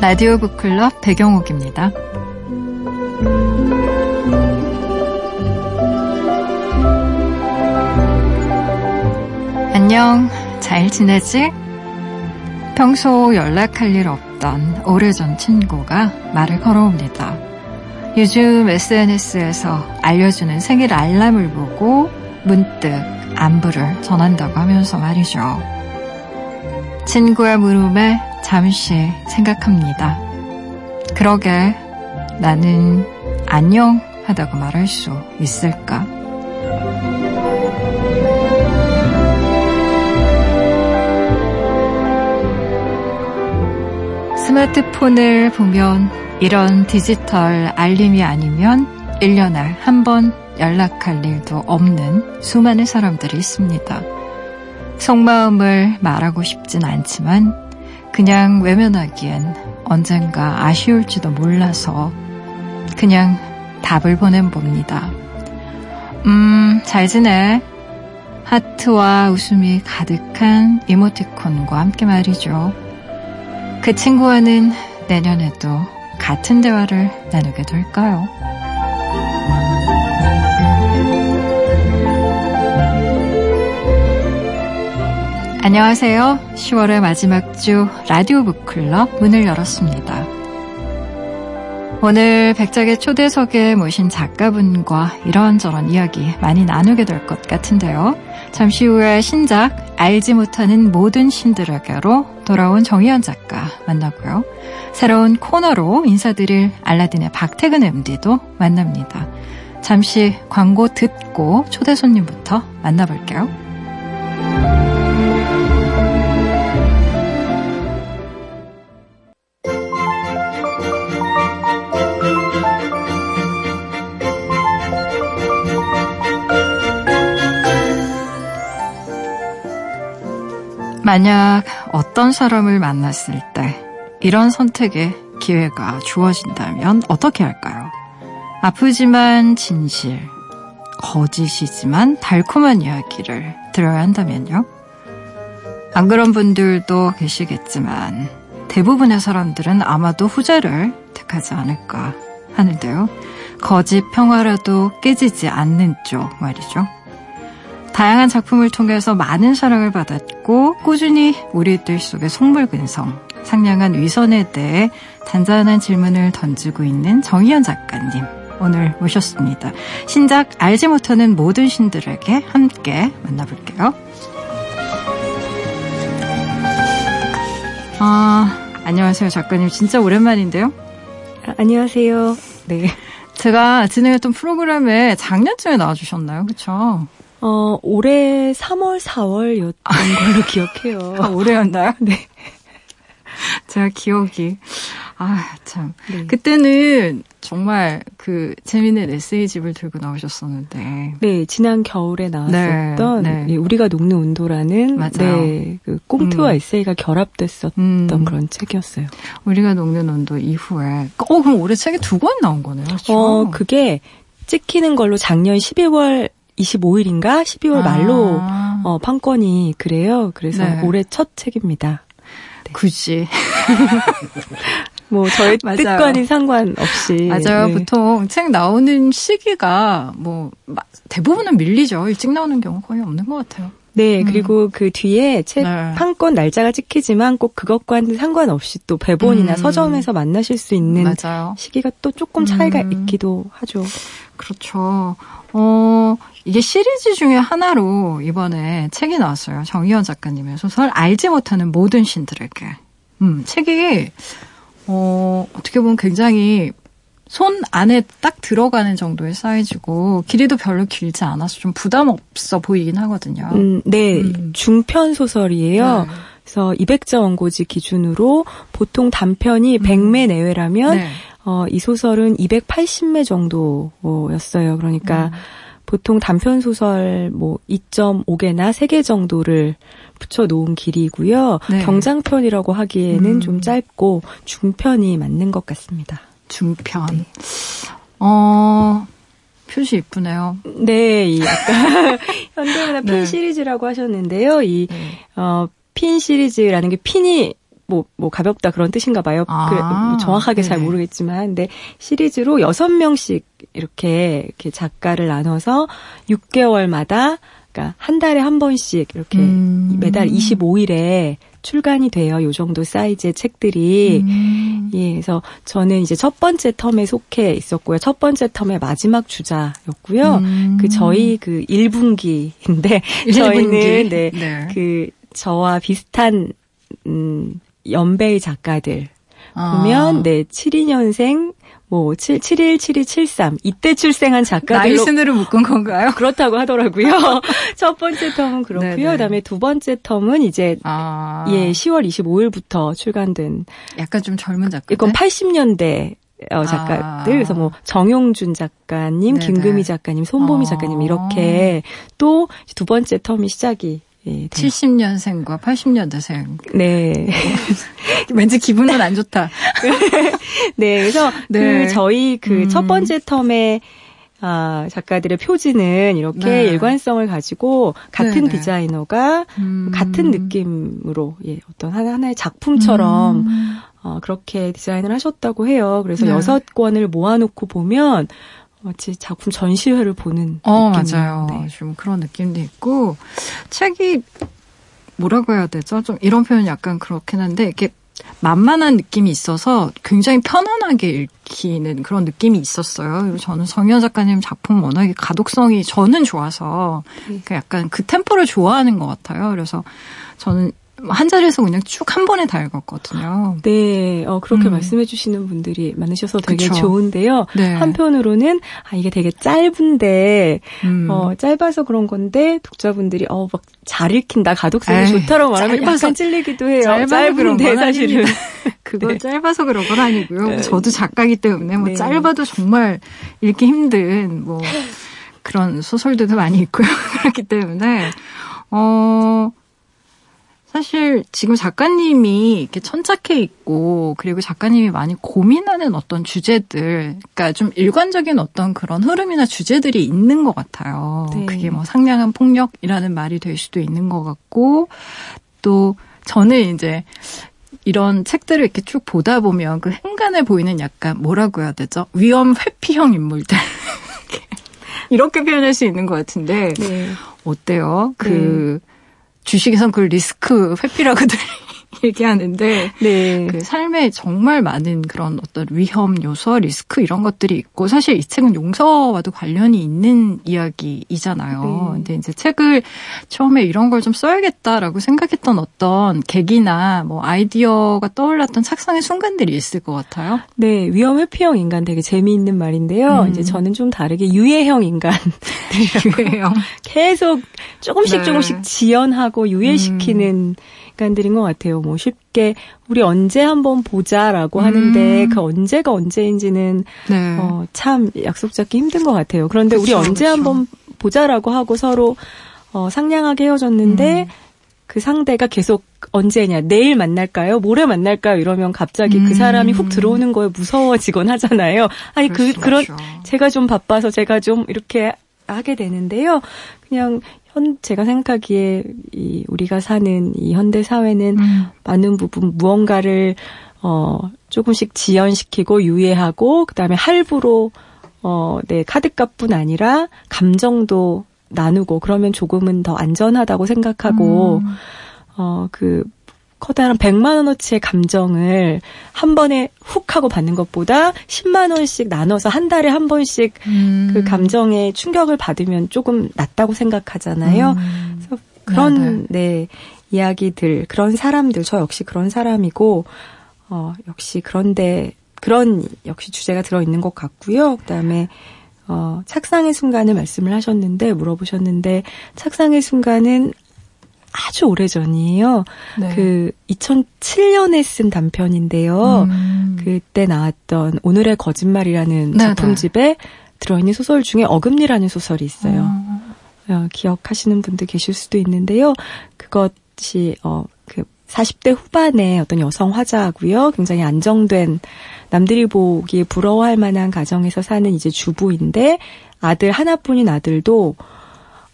라디오 북클럽 배경옥입니다. 안녕, 잘 지내지? 평소 연락할 일 없던 오래전 친구가 말을 걸어옵니다. 요즘 SNS에서 알려주는 생일 알람을 보고 문득 안부를 전한다고 하면서 말이죠. 친구의 물음에 잠시 생각합니다. 그러게 나는 안녕 하다고 말할 수 있을까? 스마트폰을 보면 이런 디지털 알림이 아니면 1년에 한 번 연락할 일도 없는 수많은 사람들이 있습니다. 속마음을 말하고 싶진 않지만 그냥 외면하기엔 언젠가 아쉬울지도 몰라서 그냥 답을 보낸 봅니다. 음, 잘 지내. 하트와 웃음이 가득한 이모티콘과 함께 말이죠. 그 친구와는 내년에도 같은 대화를 나누게 될까요? 안녕하세요. 10월의 마지막 주 라디오 북클럽 문을 열었습니다. 오늘 백작의 초대석에 모신 작가분과 이런저런 이야기 많이 나누게 될 것 같은데요. 잠시 후에 신작 알지 못하는 모든 신들에게로 돌아온 정희연 작가 만나고요. 새로운 코너로 인사드릴 알라딘의 박태근 MD도 만납니다. 잠시 광고 듣고 초대 손님부터 만나볼게요. 만약 어떤 사람을 만났을 때 이런 선택의 기회가 주어진다면 어떻게 할까요? 아프지만 진실, 거짓이지만 달콤한 이야기를 들어야 한다면요? 안 그런 분들도 계시겠지만 대부분의 사람들은 아마도 후자를 택하지 않을까 하는데요. 거짓 평화라도 깨지지 않는 쪽 말이죠. 다양한 작품을 통해서 많은 사랑을 받았고 꾸준히 우리 들 속에 속물근성, 상냥한 위선에 대해 단단한 질문을 던지고 있는 정희연 작가님 오늘 모셨습니다. 신작 알지 못하는 모든 신들에게 함께 만나볼게요. 아, 안녕하세요 작가님 진짜 오랜만인데요. 아, 안녕하세요. 네. 제가 진행했던 프로그램에 작년쯤에 나와주셨나요? 그렇죠? 어, 올해 3월, 4월이었던 걸로 기억해요. 아, 올해였나요? 네. 제가 기억이. 아, 참. 네. 그때는 정말 그 재미있는 에세이집을 들고 나오셨었는데. 네, 지난 겨울에 나왔었던 네, 네. 우리가 녹는 온도라는 맞아요. 네, 그 꽁트와 음. 에세이가 결합됐었던 음. 그런 책이었어요. 우리가 녹는 온도 이후에. 어, 그럼 올해 책이 두 권 나온 거네요. 그렇죠? 어, 그게 찍히는 걸로 작년 12월 25일인가 12월 말로 아. 어, 판권이 그래요. 그래서 네. 올해 첫 책입니다. 네. 굳이. 뭐 저의 맞아요. 뜻과는 상관없이 맞아요. 네. 보통 책 나오는 시기가 뭐 대부분은 밀리죠. 일찍 나오는 경우 거의 없는 것 같아요. 네, 음. 그리고 그 뒤에 책 네. 판권 날짜가 찍히지만 꼭 그것과는 상관없이 또 배본이나 음. 서점에서 만나실 수 있는 맞아요. 시기가 또 조금 차이가 음. 있기도 하죠. 그렇죠. 어, 이게 시리즈 중에 하나로 이번에 책이 나왔어요. 정희연 작가님의 소설 알지 못하는 모든 신들에게. 음, 책이 어, 어떻게 보면 굉장히 손 안에 딱 들어가는 정도의 사이즈고 길이도 별로 길지 않아서 좀 부담 없어 보이긴 하거든요. 음, 네, 음. 중편 소설이에요. 네. 그래서 200자 원고지 기준으로 보통 단편이 음. 100매 내외라면 네. 어, 이 소설은 280매 정도였어요. 그러니까 음. 보통 단편 소설 뭐 2.5개나 3개 정도를 붙여 놓은 길이고요. 네. 경장편이라고 하기에는 음. 좀 짧고 중편이 맞는 것 같습니다. 중편. 네. 어, 표시 이쁘네요. 네, 이 약간 현대문화 핀 네. 시리즈라고 하셨는데요. 이 네. 어, 핀 시리즈라는 게 핀이 뭐, 뭐, 가볍다 그런 뜻인가 봐요. 아, 그, 뭐 정확하게 네 잘 모르겠지만. 근데 시리즈로 여섯 명씩 이렇게, 이렇게 작가를 나눠서 6개월마다, 그러니까 한 달에 한 번씩 이렇게 음. 매달 25일에 출간이 돼요. 요 정도 사이즈의 책들이. 음. 예, 그래서 저는 이제 첫 번째 텀에 속해 있었고요. 첫 번째 텀의 마지막 주자였고요. 음. 그 저희 그 1분기인데 1분기. 저희는 네, 네. 그 저와 비슷한 음 연배의 작가들 아. 보면 네 72년생 뭐 7, 71, 72, 73 이때 출생한 작가들로 나이 순으로 묶은 건가요? 그렇다고 하더라고요. 첫 번째 텀은 그렇고요. 네네. 그다음에 두 번째 텀은 이제 아. 예 10월 25일부터 출간된 약간 좀 젊은 작가. 이건 80년대 어, 작가들 아. 그래서 뭐 정용준 작가님, 네네. 김금희 작가님, 손보미 어. 작가님 이렇게 또 두 번째 텀이 시작이 예, 70년생과 80년대생. 네. 왠지 기분은 안 좋다. 네, 그래서 네. 그 저희 그첫 음. 번째 텀에 아, 작가들의 표지는 이렇게 네. 일관성을 가지고 같은 네네. 디자이너가 음. 같은 느낌으로 예, 어떤 하나의 작품처럼 음. 어, 그렇게 디자인을 하셨다고 해요. 그래서 네. 여섯 권을 모아놓고 보면 마치 작품 전시회를 보는 어, 느낌. 맞아요. 네. 좀 그런 느낌도 있고 책이 뭐라고 해야 되죠? 좀 이런 표현이 약간 그렇긴 한데 이렇게 만만한 느낌이 있어서 굉장히 편안하게 읽히는 그런 느낌이 있었어요. 그리고 저는 정현 작가님 작품 워낙에 가독성이 저는 좋아서 네. 약간 그 템포를 좋아하는 것 같아요. 그래서 저는 한 자리에서 그냥 쭉 한 번에 다 읽었거든요. 네, 어, 그렇게 음. 말씀해 주시는 분들이 많으셔서 되게 그쵸. 좋은데요. 네. 한편으로는, 아, 이게 되게 짧은데, 음. 어, 짧아서 그런 건데, 독자분들이, 어, 막 잘 읽힌다, 가독성이 에이, 좋다라고 말하면 짧아서, 약간 찔리기도 해요. 짧은데, 사실은. 그거 네. 짧아서 그런 건 아니고요. 네. 저도 작가기 때문에, 뭐, 네. 짧아도 정말 읽기 힘든, 뭐, 그런 소설들도 많이 있고요. 그렇기 때문에, 어, 사실 지금 작가님이 이렇게 천착해 있고 그리고 작가님이 많이 고민하는 어떤 주제들, 그러니까 좀 일관적인 어떤 그런 흐름이나 주제들이 있는 것 같아요. 네. 그게 뭐 상냥한 폭력이라는 말이 될 수도 있는 것 같고 또 저는 이제 이런 책들을 이렇게 쭉 보다 보면 그 행간에 보이는 약간 뭐라고 해야 되죠? 위험 회피형 인물들. 이렇게 표현할 수 있는 것 같은데 네. 어때요? 그 네. 주식에선 그 리스크 회피라고 들 얘기하는데 네. 그 삶에 정말 많은 그런 어떤 위험 요소, 리스크 이런 것들이 있고 사실 이 책은 용서와도 관련이 있는 이야기이잖아요. 네. 근데 이제 책을 처음에 이런 걸 좀 써야겠다라고 생각했던 어떤 계기나 뭐 아이디어가 떠올랐던 착상의 순간들이 있을 것 같아요. 네, 위험 회피형 인간 되게 재미있는 말인데요. 음. 이제 저는 좀 다르게 유해형 인간. 유해형. 계속 조금씩 네. 조금씩 지연하고 유예시키는 음. 인간들인 것 같아요. 뭐 쉽게 우리 언제 한번 보자라고 음. 하는데 그 언제가 언제인지는 네. 어, 참 약속 잡기 힘든 것 같아요. 그런데 그쵸, 우리 언제 그쵸. 한번 보자라고 하고 서로 어, 상냥하게 헤어졌는데 음. 그 상대가 계속 언제냐 내일 만날까요 모레 만날까요 이러면 갑자기 그 음. 그 사람이 훅 들어오는 거에 무서워지곤 하잖아요 아니 그 그런 제가 좀 바빠서 제가 좀 이렇게 하게 되는데요 그냥 현 제가 생각하기에 이 우리가 사는 이 현대 사회는 음. 많은 부분 무언가를 어 조금씩 지연시키고 유예하고 그다음에 할부로 어네 카드값뿐 아니라 감정도 나누고 그러면 조금은 더 안전하다고 생각하고 음. 어그 커다란 100만 원어치의 감정을 한 번에 훅 하고 받는 것보다 10만 원씩 나눠서 한 달에 한 번씩 음. 그 감정에 충격을 받으면 조금 낫다고 생각하잖아요. 음. 그래서 그런 네, 네. 네 이야기들, 그런 사람들 저 역시 그런 사람이고 어 역시 그런데 그런 역시 주제가 들어 있는 것 같고요. 그다음에 어, 착상의 순간을 말씀을 하셨는데, 물어보셨는데, 착상의 순간은 아주 오래 전이에요. 네. 그 2007년에 쓴 단편인데요. 음. 그때 나왔던 오늘의 거짓말이라는 네, 작품집에 네. 들어있는 소설 중에 어금니라는 소설이 있어요. 음. 어, 기억하시는 분들 계실 수도 있는데요. 그것이 어 그 40대 후반의 어떤 여성 화자고요. 굉장히 안정된 남들이 보기에 부러워할 만한 가정에서 사는 이제 주부인데 아들 하나뿐인 아들도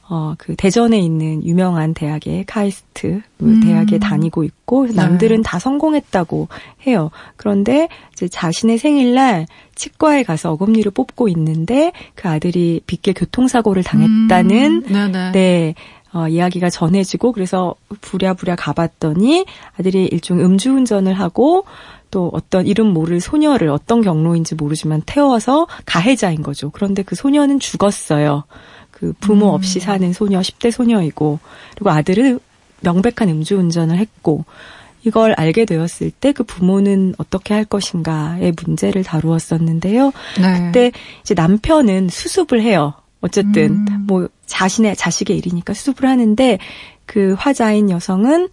어, 그 대전에 있는 유명한 대학의 카이스트 음. 대학에 다니고 있고 남들은 네. 다 성공했다고 해요. 그런데 이제 자신의 생일날 치과에 가서 어금니를 뽑고 있는데 그 아들이 빗길 교통사고를 당했다는 음. 네. 어, 이야기가 전해지고 그래서 부랴부랴 가봤더니 아들이 일종 음주운전을 하고 또 어떤 이름 모를 소녀를 어떤 경로인지 모르지만 태워서 가해자인 거죠. 그런데 그 소녀는 죽었어요. 그 부모 음. 없이 사는 소녀, 10대 소녀이고, 그리고 아들은 명백한 음주운전을 했고, 이걸 알게 되었을 때 그 부모는 어떻게 할 것인가의 문제를 다루었었는데요. 네. 그때 이제 남편은 수습을 해요. 어쨌든 음. 뭐 자신의 자식의 일이니까 수습을 하는데 그 화자인 여성은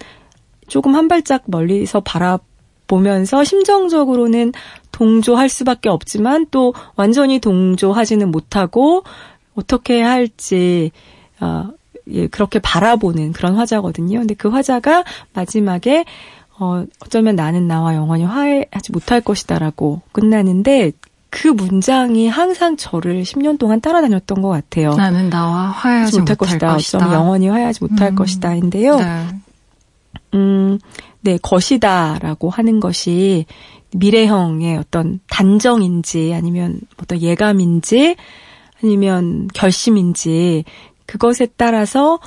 조금 한 발짝 멀리서 바라보면서 심정적으로는 동조할 수밖에 없지만 또 완전히 동조하지는 못하고 어떻게 할지 어, 예, 그렇게 바라보는 그런 화자거든요. 근데 그 화자가 마지막에 어, 어쩌면 나는 나와 영원히 화해하지 못할 것이다라고 끝나는데 그 문장이 항상 저를 10년 동안 따라다녔던 것 같아요. 나는 나와 화해하지 못할, 못할 것이다. 것이다. 어쩌면 영원히 화해하지 못할 음. 것이다인데요. 네. 음, 네, 것이다라고 하는 것이 미래형의 어떤 단정인지 아니면 어떤 예감인지 아니면 결심인지 그것에 따라서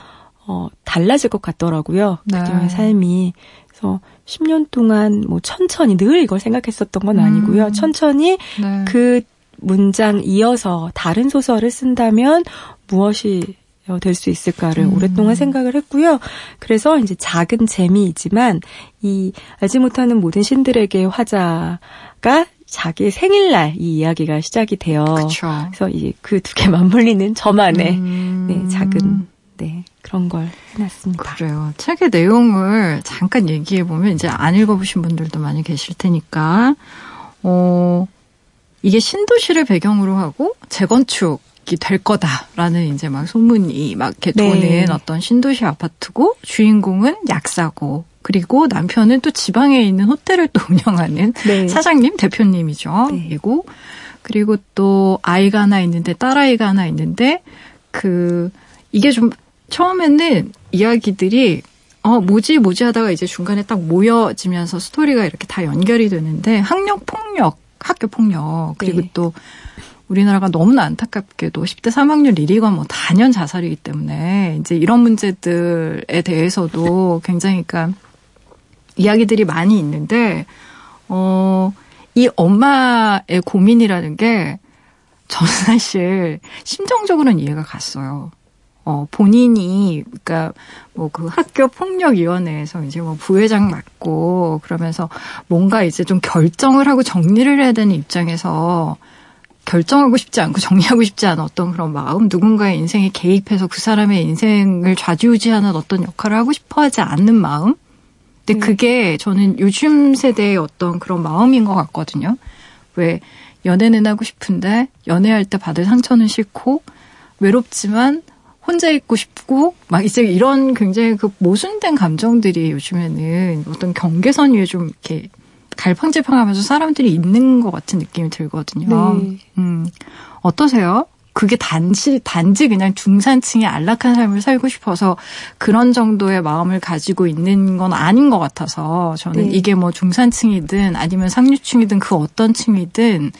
어, 달라질 것 같더라고요. 네. 그들의 삶이. 그래서 10년 동안 뭐 천천히 늘 이걸 생각했었던 건 아니고요. 음. 천천히 네. 그 문장 이어서 다른 소설을 쓴다면 무엇이 될 수 있을까를 음. 오랫동안 생각을 했고요. 그래서 이제 작은 재미이지만 이 알지 못하는 모든 신들에게 화자가 자기 생일날 이 이야기가 시작이 돼요. 그쵸. 그래서 이제 그 두 개 맞물리는 저만의 음... 네, 작은 네, 그런 걸 해놨습니다. 그래요. 책의 내용을 잠깐 얘기해 보면 이제 안 읽어보신 분들도 많이 계실 테니까 어 이게 신도시를 배경으로 하고 재건축 이 될 거다라는 이제 막 소문이 막 이렇게 도는 네. 어떤 신도시 아파트고 주인공은 약사고 그리고 남편은 또 지방에 있는 호텔을 또 운영하는 네. 사장님, 대표님이죠. 네. 그리고 그리고 또 아이가 하나 있는데 딸아이가 하나 있는데 그 이게 좀 처음에는 이야기들이 어 뭐지 뭐지 하다가 이제 중간에 딱 모여지면서 스토리가 이렇게 다 연결이 되는데 학력 폭력, 학교 폭력 그리고 네. 또 우리나라가 너무나 안타깝게도 10대 사망률 1위가 뭐 단연 자살이기 때문에 이제 이런 문제들에 대해서도 굉장히 그러니까 이야기들이 많이 있는데, 어, 이 엄마의 고민이라는 게 저는 사실 심정적으로는 이해가 갔어요. 어, 본인이, 그니까, 뭐, 그 학교 폭력위원회에서 이제 뭐 부회장 맡고, 그러면서 뭔가 이제 좀 결정을 하고 정리를 해야 되는 입장에서 결정하고 싶지 않고 정리하고 싶지 않은 어떤 그런 마음, 누군가의 인생에 개입해서 그 사람의 인생을 좌지우지하는 어떤 역할을 하고 싶어 하지 않는 마음? 근데 음. 그게 저는 요즘 세대의 어떤 그런 마음인 것 같거든요. 왜 연애는 하고 싶은데 연애할 때 받을 상처는 싫고 외롭지만 혼자 있고 싶고 막 이제 이런 굉장히 그 모순된 감정들이 요즘에는 어떤 경계선 위에 좀 이렇게 갈팡질팡하면서 사람들이 있는 것 같은 느낌이 들거든요. 네. 음 어떠세요? 그게 단지 단지 그냥 중산층의 안락한 삶을 살고 싶어서 그런 정도의 마음을 가지고 있는 건 아닌 것 같아서 저는 네. 이게 뭐 중산층이든 아니면 상류층이든 그 어떤 층이든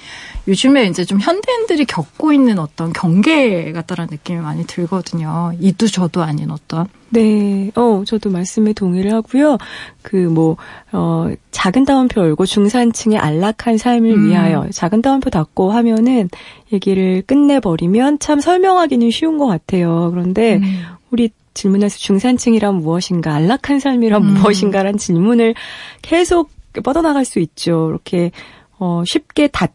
요즘에 이제 좀 현대인들이 겪고 있는 어떤 경계 같다라는 느낌이 많이 들거든요. 이도 저도 아닌 어떤. 네, 어, 저도 말씀에 동의를 하고요. 그, 뭐, 어, 작은 따옴표 열고 중산층의 안락한 삶을 음. 위하여 작은 따옴표 닫고 하면은 얘기를 끝내버리면 참 설명하기는 쉬운 것 같아요. 그런데 음. 우리 질문에서 중산층이란 무엇인가, 안락한 삶이란 음. 무엇인가란 질문을 계속 뻗어나갈 수 있죠. 이렇게, 어, 쉽게 닫,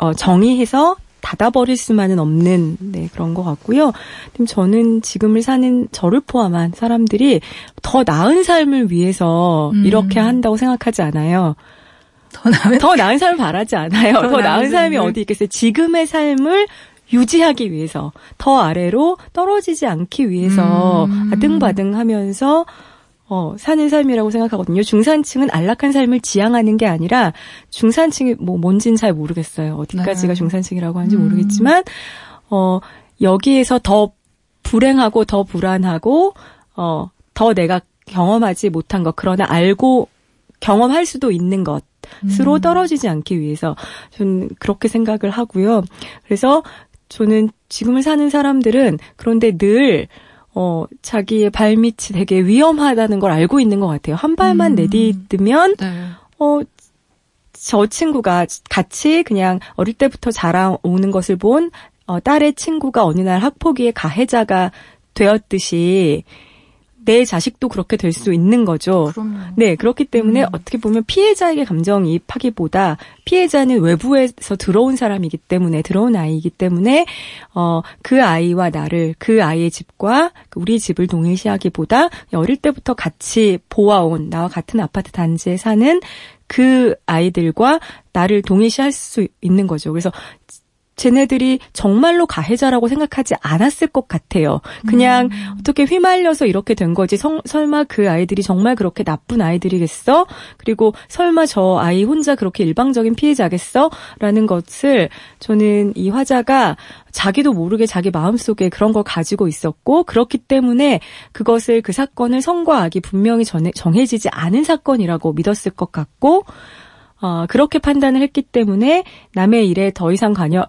어, 정의해서 닫아버릴 수만은 없는 네, 그런 것 같고요. 저는 지금을 사는 저를 포함한 사람들이 더 나은 삶을 위해서 음. 이렇게 한다고 생각하지 않아요. 더 나은 더 나은 삶을 바라지 않아요. 더, 더 나은, 삶이 어디 있겠어요? 지금의 삶을 유지하기 위해서 더 아래로 떨어지지 않기 위해서 음. 아등바등 하면서 어, 사는 삶이라고 생각하거든요. 중산층은 안락한 삶을 지향하는 게 아니라 중산층이 뭐 뭔진 잘 모르겠어요. 어디까지가 네. 중산층이라고 하는지 음. 모르겠지만 어, 여기에서 더 불행하고 더 불안하고 어, 더 내가 경험하지 못한 것 그러나 알고 경험할 수도 있는 것으로 음. 떨어지지 않기 위해서 저는 그렇게 생각을 하고요. 그래서 저는 지금을 사는 사람들은 그런데 늘 어, 자기의 발밑이 되게 위험하다는 걸 알고 있는 것 같아요. 한 발만 음. 내디디면, 네. 어, 저 친구가 같이 그냥 어릴 때부터 자라오는 것을 본 어, 딸의 친구가 어느 날 학폭위의 가해자가 되었듯이 내 자식도 그렇게 될 수 있는 거죠. 그럼요. 네, 그렇기 때문에 음. 어떻게 보면 피해자에게 감정이입하기보다 피해자는 외부에서 들어온 사람이기 때문에 들어온 아이이기 때문에 어, 그 아이와 나를 그 아이의 집과 우리 집을 동일시하기보다 어릴 때부터 같이 보아온 나와 같은 아파트 단지에 사는 그 아이들과 나를 동일시할 수 있는 거죠. 그래서 쟤네들이 정말로 가해자라고 생각하지 않았을 것 같아요. 그냥 음. 어떻게 휘말려서 이렇게 된 거지. 성, 설마 그 아이들이 정말 그렇게 나쁜 아이들이겠어? 그리고 설마 저 아이 혼자 그렇게 일방적인 피해자겠어? 라는 것을 저는 이 화자가 자기도 모르게 자기 마음속에 그런 걸 가지고 있었고 그렇기 때문에 그것을 그 사건을 성과 악이 분명히 정해지지 않은 사건이라고 믿었을 것 같고 어, 그렇게 판단을 했기 때문에 남의 일에 더 이상 관여,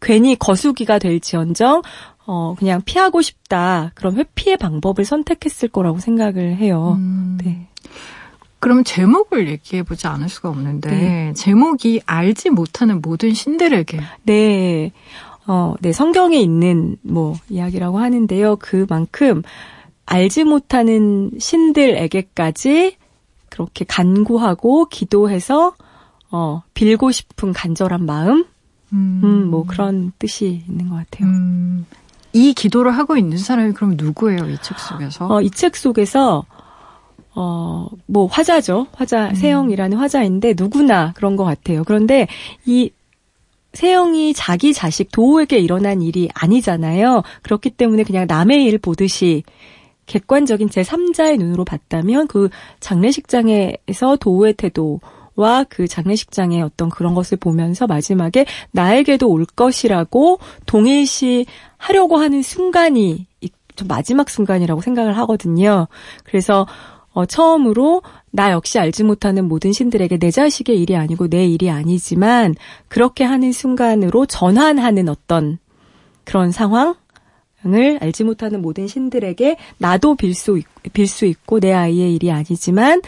괜히 거수기가 될 지언정, 어, 그냥 피하고 싶다. 그런 회피의 방법을 선택했을 거라고 생각을 해요. 음. 네. 그럼 제목을 얘기해 보지 않을 수가 없는데, 네. 제목이 알지 못하는 모든 신들에게. 네. 어, 네, 성경에 있는 뭐 이야기라고 하는데요. 그만큼 알지 못하는 신들에게까지 그렇게 간구하고 기도해서 어, 빌고 싶은 간절한 마음, 음, 음 뭐 그런 뜻이 있는 것 같아요. 음, 이 기도를 하고 있는 사람이 그럼 누구예요, 이 책 속에서? 어, 이 책 속에서 어, 뭐 화자죠. 화자 음. 세영이라는 화자인데 누구나 그런 것 같아요. 그런데 이 세영이 자기 자식 도우에게 일어난 일이 아니잖아요. 그렇기 때문에 그냥 남의 일 보듯이 객관적인 제3자의 눈으로 봤다면 그 장례식장에서 도우의 태도 와그 장례식장의 어떤 그런 것을 보면서 마지막에 나에게도 올 것이라고 동일시 하려고 하는 순간이 좀 마지막 순간이라고 생각을 하거든요. 그래서 어, 처음으로 나 역시 알지 못하는 모든 신들에게 내 자식의 일이 아니고 내 일이 아니지만 그렇게 하는 순간으로 전환하는 어떤 그런 상황 을 알지 못하는 모든 신들에게 나도 빌수 빌수 있고 내 아이의 일이 아니지만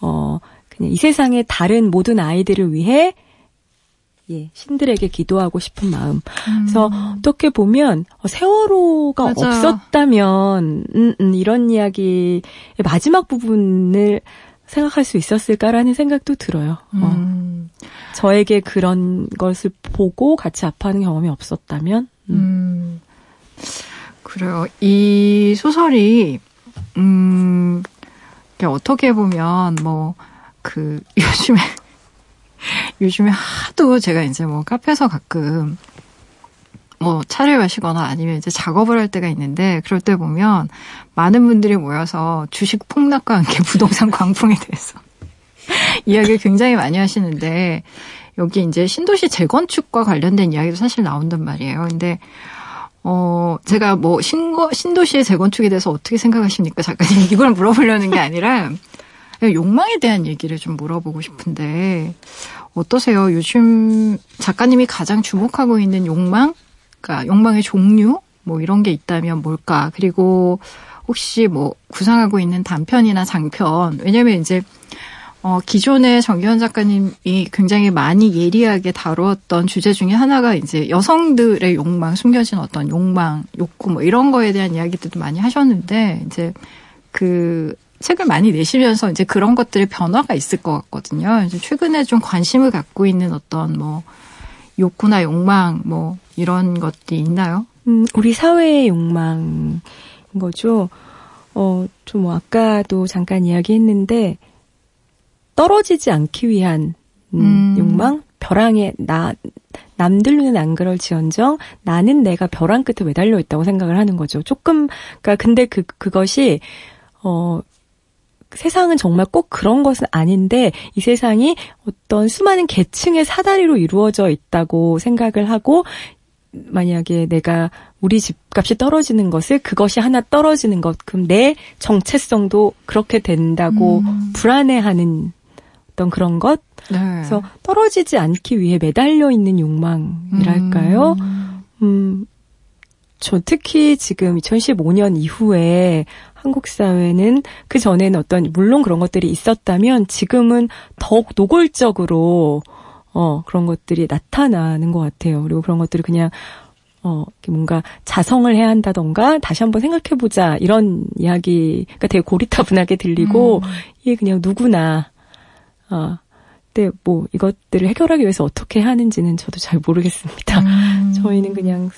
어 그냥 이 세상의 다른 모든 아이들을 위해 예, 신들에게 기도하고 싶은 마음. 음. 그래서 어떻게 보면 어, 세월호가 맞아. 없었다면 음, 음, 이런 이야기의 마지막 부분을 생각할 수 있었을까라는 생각도 들어요. 어. 음. 저에게 그런 것을 보고 같이 아파하는 경험이 없었다면. 그래요. 이 소설이 음 어떻게 보면 뭐 그 요즘에 요즘에 하도 제가 이제 뭐 카페에서 가끔 뭐 차를 마시거나 아니면 이제 작업을 할 때가 있는데 그럴 때 보면 많은 분들이 모여서 주식 폭락과 함께 부동산 광풍에 대해서 이야기를 굉장히 많이 하시는데 여기 이제 신도시 재건축과 관련된 이야기도 사실 나온단 말이에요. 근데 어, 제가 뭐, 신거, 신도시의 재건축에 대해서 어떻게 생각하십니까? 작가님. 이걸 물어보려는 게 아니라, 욕망에 대한 얘기를 좀 물어보고 싶은데, 어떠세요? 요즘 작가님이 가장 주목하고 있는 욕망? 그러니까 욕망의 종류? 뭐 이런 게 있다면 뭘까? 그리고 혹시 뭐 구상하고 있는 단편이나 장편. 왜냐면 이제 어, 기존의 정기현 작가님이 굉장히 많이 예리하게 다루었던 주제 중에 하나가 이제 여성들의 욕망, 숨겨진 어떤 욕망, 욕구 뭐 이런 거에 대한 이야기들도 많이 하셨는데 이제 그 책을 많이 내시면서 이제 그런 것들의 변화가 있을 것 같거든요. 이제 최근에 좀 관심을 갖고 있는 어떤 뭐 욕구나 욕망 뭐 이런 것들이 있나요? 음, 우리 사회의 욕망인 거죠. 어, 좀 아까도 잠깐 이야기했는데 떨어지지 않기 위한 음, 음. 욕망, 벼랑에 나 남들 눈엔 안 그럴지언정 나는 내가 벼랑 끝에 매달려 있다고 생각을 하는 거죠. 조금 그러니까 근데 그 그것이 어 세상은 정말 꼭 그런 것은 아닌데 이 세상이 어떤 수많은 계층의 사다리로 이루어져 있다고 생각을 하고 만약에 내가 우리 집값이 떨어지는 것을 그것이 하나 떨어지는 것, 그럼 내 정체성도 그렇게 된다고 음. 불안해하는 어떤 그런 것. 네. 그래서 떨어지지 않기 위해 매달려 있는 욕망이랄까요? 음. 음, 저 특히 지금 2015년 이후에 한국 사회는 그 전에는 어떤 물론 그런 것들이 있었다면 지금은 더욱 노골적으로 어 그런 것들이 나타나는 것 같아요. 그리고 그런 것들을 그냥 어, 뭔가 자성을 해야 한다던가 다시 한번 생각해 보자 이런 이야기가 되게 고리타분하게 들리고 음. 이게 그냥 누구나 어, 근데 뭐 이것들을 해결하기 위해서 어떻게 하는지는 저도 잘 모르겠습니다. 음. 저희는 그냥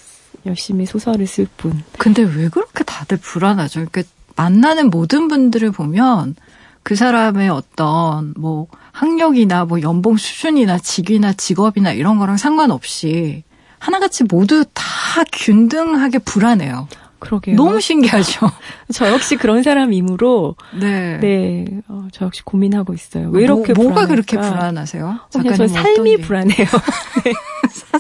열심히 소설을 쓸 뿐. 근데 왜 그렇게 다들 불안하죠? 그러니까 만나는 모든 분들을 보면 그 사람의 어떤 뭐 학력이나 뭐 연봉 수준이나 직위나 직업이나 이런 거랑 상관없이 하나같이 모두 다 균등하게 불안해요. 그러게요. 너무 신기하죠. 저 역시 그런 사람이므로 네, 네, 어, 저 역시 고민하고 있어요. 왜 이렇게 뭐, 뭐가 그렇게 불안하세요? 그냥 저 삶이 불안해요. 네.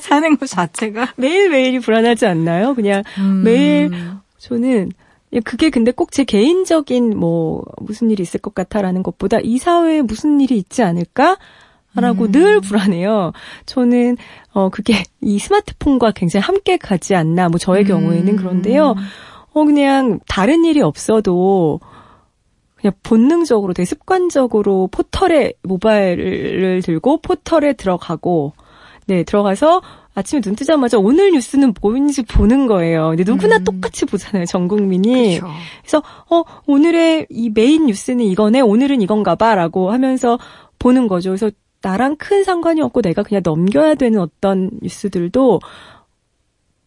사는 것 자체가 매일 매일이 불안하지 않나요? 그냥 음. 매일 저는 그게 근데 꼭 제 개인적인 뭐 무슨 일이 있을 것 같아라는 것보다 이 사회에 무슨 일이 있지 않을까? 라고 음. 늘 불안해요. 저는 어 그게 이 스마트폰과 굉장히 함께 가지 않나 뭐 저의 음. 경우에는 그런데요. 어 그냥 다른 일이 없어도 그냥 본능적으로 되게 습관적으로 포털에 모바일을 들고 포털에 들어가고 네 들어가서 아침에 눈 뜨자마자 오늘 뉴스는 뭐인지 보는 거예요. 근데 누구나 음. 똑같이 보잖아요, 전 국민이. 그쵸. 그래서 어 오늘의 이 메인 뉴스는 이거네, 오늘은 이건가 봐라고 하면서 보는 거죠. 그래서 나랑 큰 상관이 없고 내가 그냥 넘겨야 되는 어떤 뉴스들도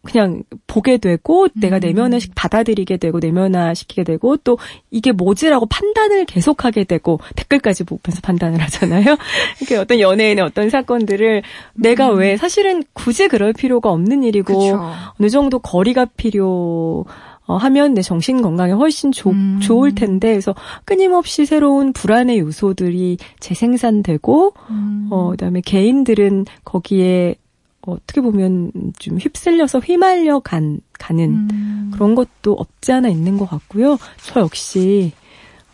그냥 보게 되고 음. 내가 내면화식 받아들이게 되고 내면화 시키게 되고 또 이게 뭐지라고 판단을 계속하게 되고 댓글까지 보면서 판단을 하잖아요. 이렇게 어떤 연예인의 어떤 사건들을 음. 내가 왜 사실은 굳이 그럴 필요가 없는 일이고 그쵸. 어느 정도 거리가 필요 어, 하면 내 정신 건강에 훨씬 조, 음. 좋을 텐데 그래서 끊임없이 새로운 불안의 요소들이 재생산되고 음. 어 그다음에 개인들은 거기에 어떻게 보면 좀 휩쓸려서 휘말려 간, 가는 음. 그런 것도 없지 않아 있는 것 같고요. 저 역시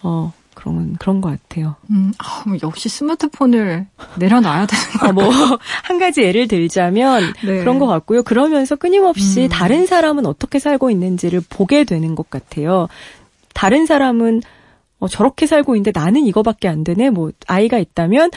어 그런 그런 것 같아요. 음, 아, 뭐 역시 스마트폰을 내려놔야 되는 거. 아, 뭐 한 가지 예를 들자면 네. 그런 것 같고요. 그러면서 끊임없이 음. 다른 사람은 어떻게 살고 있는지를 보게 되는 것 같아요. 다른 사람은 어, 저렇게 살고 있는데 나는 이거밖에 안 되네. 뭐 아이가 있다면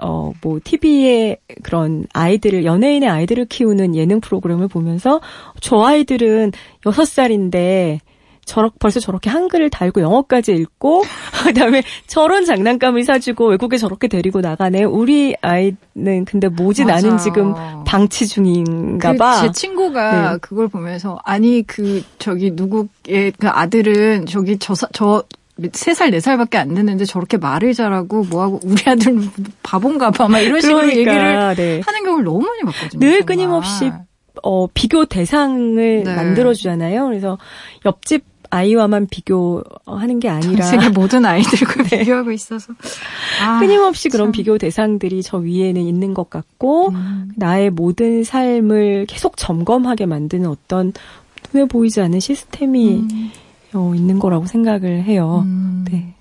어, 뭐, TV에 그런 아이들을, 연예인의 아이들을 키우는 예능 프로그램을 보면서 저 아이들은 6살인데 저렇 벌써 저렇게 한글을 달고 영어까지 읽고 그다음에 저런 장난감을 사주고 외국에 저렇게 데리고 나가네. 우리 아이는 근데 뭐지 맞아. 나는 지금 방치 중인가 그 봐. 제 친구가 네. 그걸 보면서 아니 그 저기 누구의 그 아들은 저기 저저 세살 네살밖에 안 됐는데 저렇게 말을 잘하고 뭐하고 우리 아들 바본가 봐. 막 이런 식으로 그러니까, 얘기를 네. 하는 경우를 너무 많이 봤거든요. 늘 정말. 끊임없이 어, 비교 대상을 네. 만들어주잖아요. 그래서 옆집 아이와만 비교하는 게 아니라 세계 모든 아이들과 네. 비교하고 있어서 아, 끊임없이 그런 비교 대상들이 저 위에는 있는 것 같고 음. 나의 모든 삶을 계속 점검하게 만드는 어떤 눈에 보이지 않는 시스템이 음. 어, 있는 거라고 생각을 해요. 음. 네.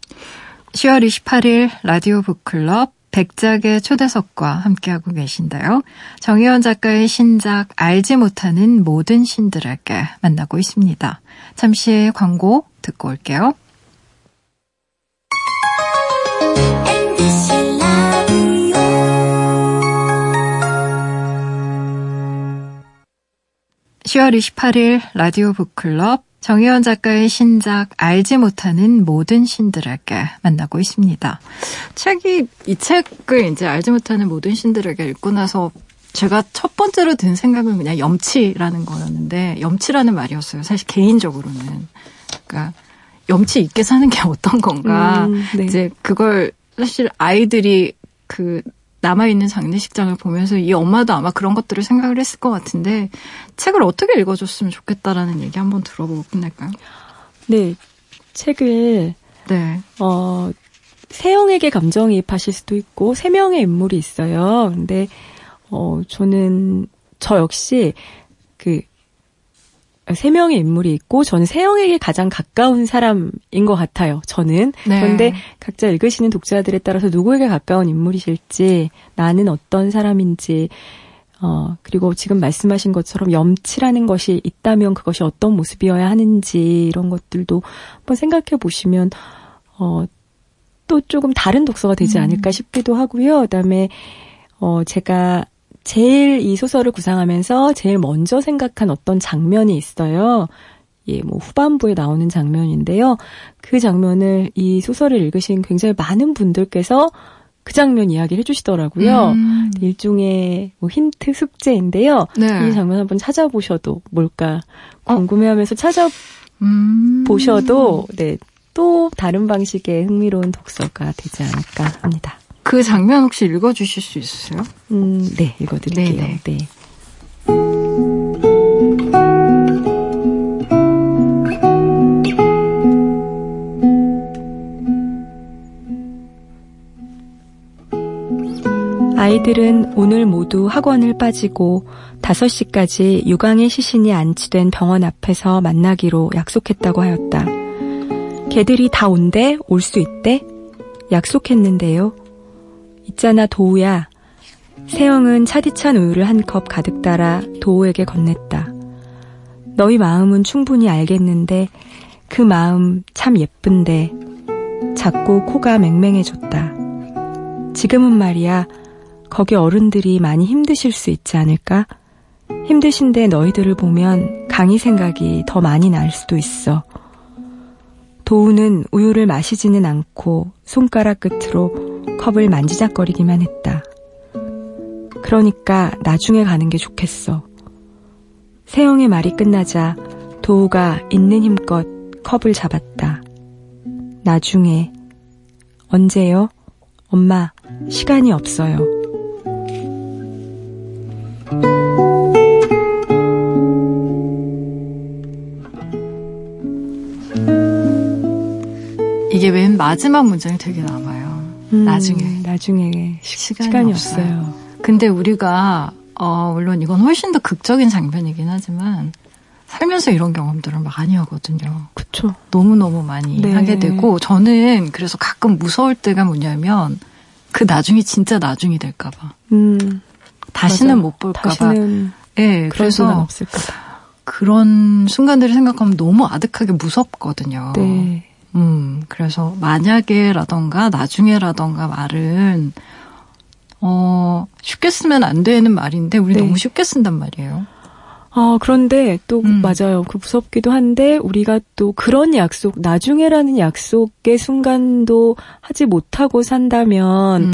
10월 28일 라디오 북클럽 백작의 초대석과 함께하고 계신데요. 정혜원 작가의 신작 알지 못하는 모든 신들에게 만나고 있습니다. 잠시 광고 듣고 올게요. (10월 28일) 라디오 북클럽 정혜원 작가의 신작 알지 못하는 모든 신들에게 만나고 있습니다. 책이 이 책을 이제 알지 못하는 모든 신들에게 읽고 나서 제가 첫 번째로 든 생각은 그냥 염치라는 거였는데 염치라는 말이었어요. 사실 개인적으로는 그러니까 염치 있게 사는 게 어떤 건가. 음, 네. 이제 그걸 사실 아이들이 그 남아있는 장례식장을 보면서 이 엄마도 아마 그런 것들을 생각을 했을 것 같은데 책을 어떻게 읽어줬으면 좋겠다라는 얘기 한번 들어보고 끝낼까요? 네. 책을 네. 어, 세영에게 감정이입하실 수도 있고 세 명의 인물이 있어요. 근데 어, 저는 저 역시 그, 세 명의 인물이 있고 저는 세영에게 가장 가까운 사람인 것 같아요. 저는 네. 그런데 각자 읽으시는 독자들에 따라서 누구에게 가까운 인물이실지 나는 어떤 사람인지 어 그리고 지금 말씀하신 것처럼 염치라는 것이 있다면 그것이 어떤 모습이어야 하는지 이런 것들도 한번 생각해 보시면 어 또 조금 다른 독서가 되지 음. 않을까 싶기도 하고요. 그다음에 어 제가 제일 이 소설을 구상하면서 제일 먼저 생각한 어떤 장면이 있어요. 예, 뭐 후반부에 나오는 장면인데요. 그 장면을 이 소설을 읽으신 굉장히 많은 분들께서 그 장면 이야기를 해주시더라고요. 음. 일종의 뭐 힌트 숙제인데요. 네. 이 장면 한번 찾아보셔도 뭘까 궁금해하면서 찾아보셔도 음. 네, 또 다른 방식의 흥미로운 독서가 되지 않을까 합니다. 그 장면 혹시 읽어주실 수 있으세요? 음, 네, 읽어드릴게요. 네네. 네. 아이들은 오늘 모두 학원을 빠지고 5시까지 유광의 시신이 안치된 병원 앞에서 만나기로 약속했다고 하였다. 개들이 다 온대? 올 수 있대? 약속했는데요. 있잖아, 도우야. 세영은 차디찬 우유를 한 컵 가득 따라 도우에게 건넸다. 너희 마음은 충분히 알겠는데 그 마음 참 예쁜데 자꾸 코가 맹맹해졌다. 지금은 말이야, 거기 어른들이 많이 힘드실 수 있지 않을까? 힘드신데 너희들을 보면 강의 생각이 더 많이 날 수도 있어. 도우는 우유를 마시지는 않고 손가락 끝으로 컵을 만지작거리기만 했다. 그러니까 나중에 가는 게 좋겠어. 세영의 말이 끝나자 도우가 있는 힘껏 컵을 잡았다. 나중에 언제요? 엄마, 시간이 없어요. 이게 맨 마지막 문장이 되게 남아요. 음, 나중에. 나중에 시 간이, 시간이 없어요. 없어요. 근데 우리가 어, 물론 이건 훨씬 더 극적인 장면이긴 하지만 살면서 이런 경험들을 많이 하거든요. 그쵸. 너무 너무 많이 네. 하게 되고 저는 그래서 가끔 무서울 때가 뭐냐면 그 나중이 진짜 나중이 될까봐. 음. 다시는 못 볼까봐. 다시는 네, 그래서 없을까 그런 순간들을 생각하면 너무 아득하게 무섭거든요. 네. 음, 그래서 만약에라던가 나중에라던가 말은 어, 쉽게 쓰면 안 되는 말인데 우리 네. 너무 쉽게 쓴단 말이에요. 아, 그런데 또 음. 맞아요. 그 무섭기도 한데 우리가 또 그런 약속, 나중에라는 약속의 순간도 하지 못하고 산다면 음.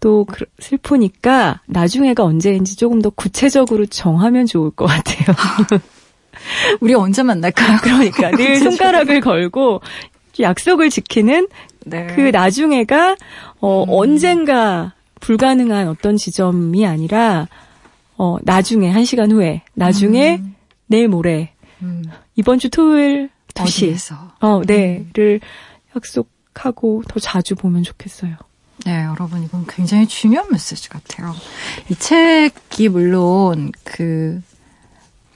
또 슬프니까 나중에가 언제인지 조금 더 구체적으로 정하면 좋을 것 같아요. 우리 언제 만날까요? 그러니까 늘 손가락을 걸고 약속을 지키는 네. 그 나중에가 어 음. 언젠가 불가능한 어떤 지점이 아니라 어 나중에 한 시간 후에 나중에 음. 내일 모레 음. 이번 주 토요일 2시 어 네를 약속하고 더 자주 보면 좋겠어요. 네, 여러분 이건 굉장히 중요한 메시지 같아요. 이 책이 물론 그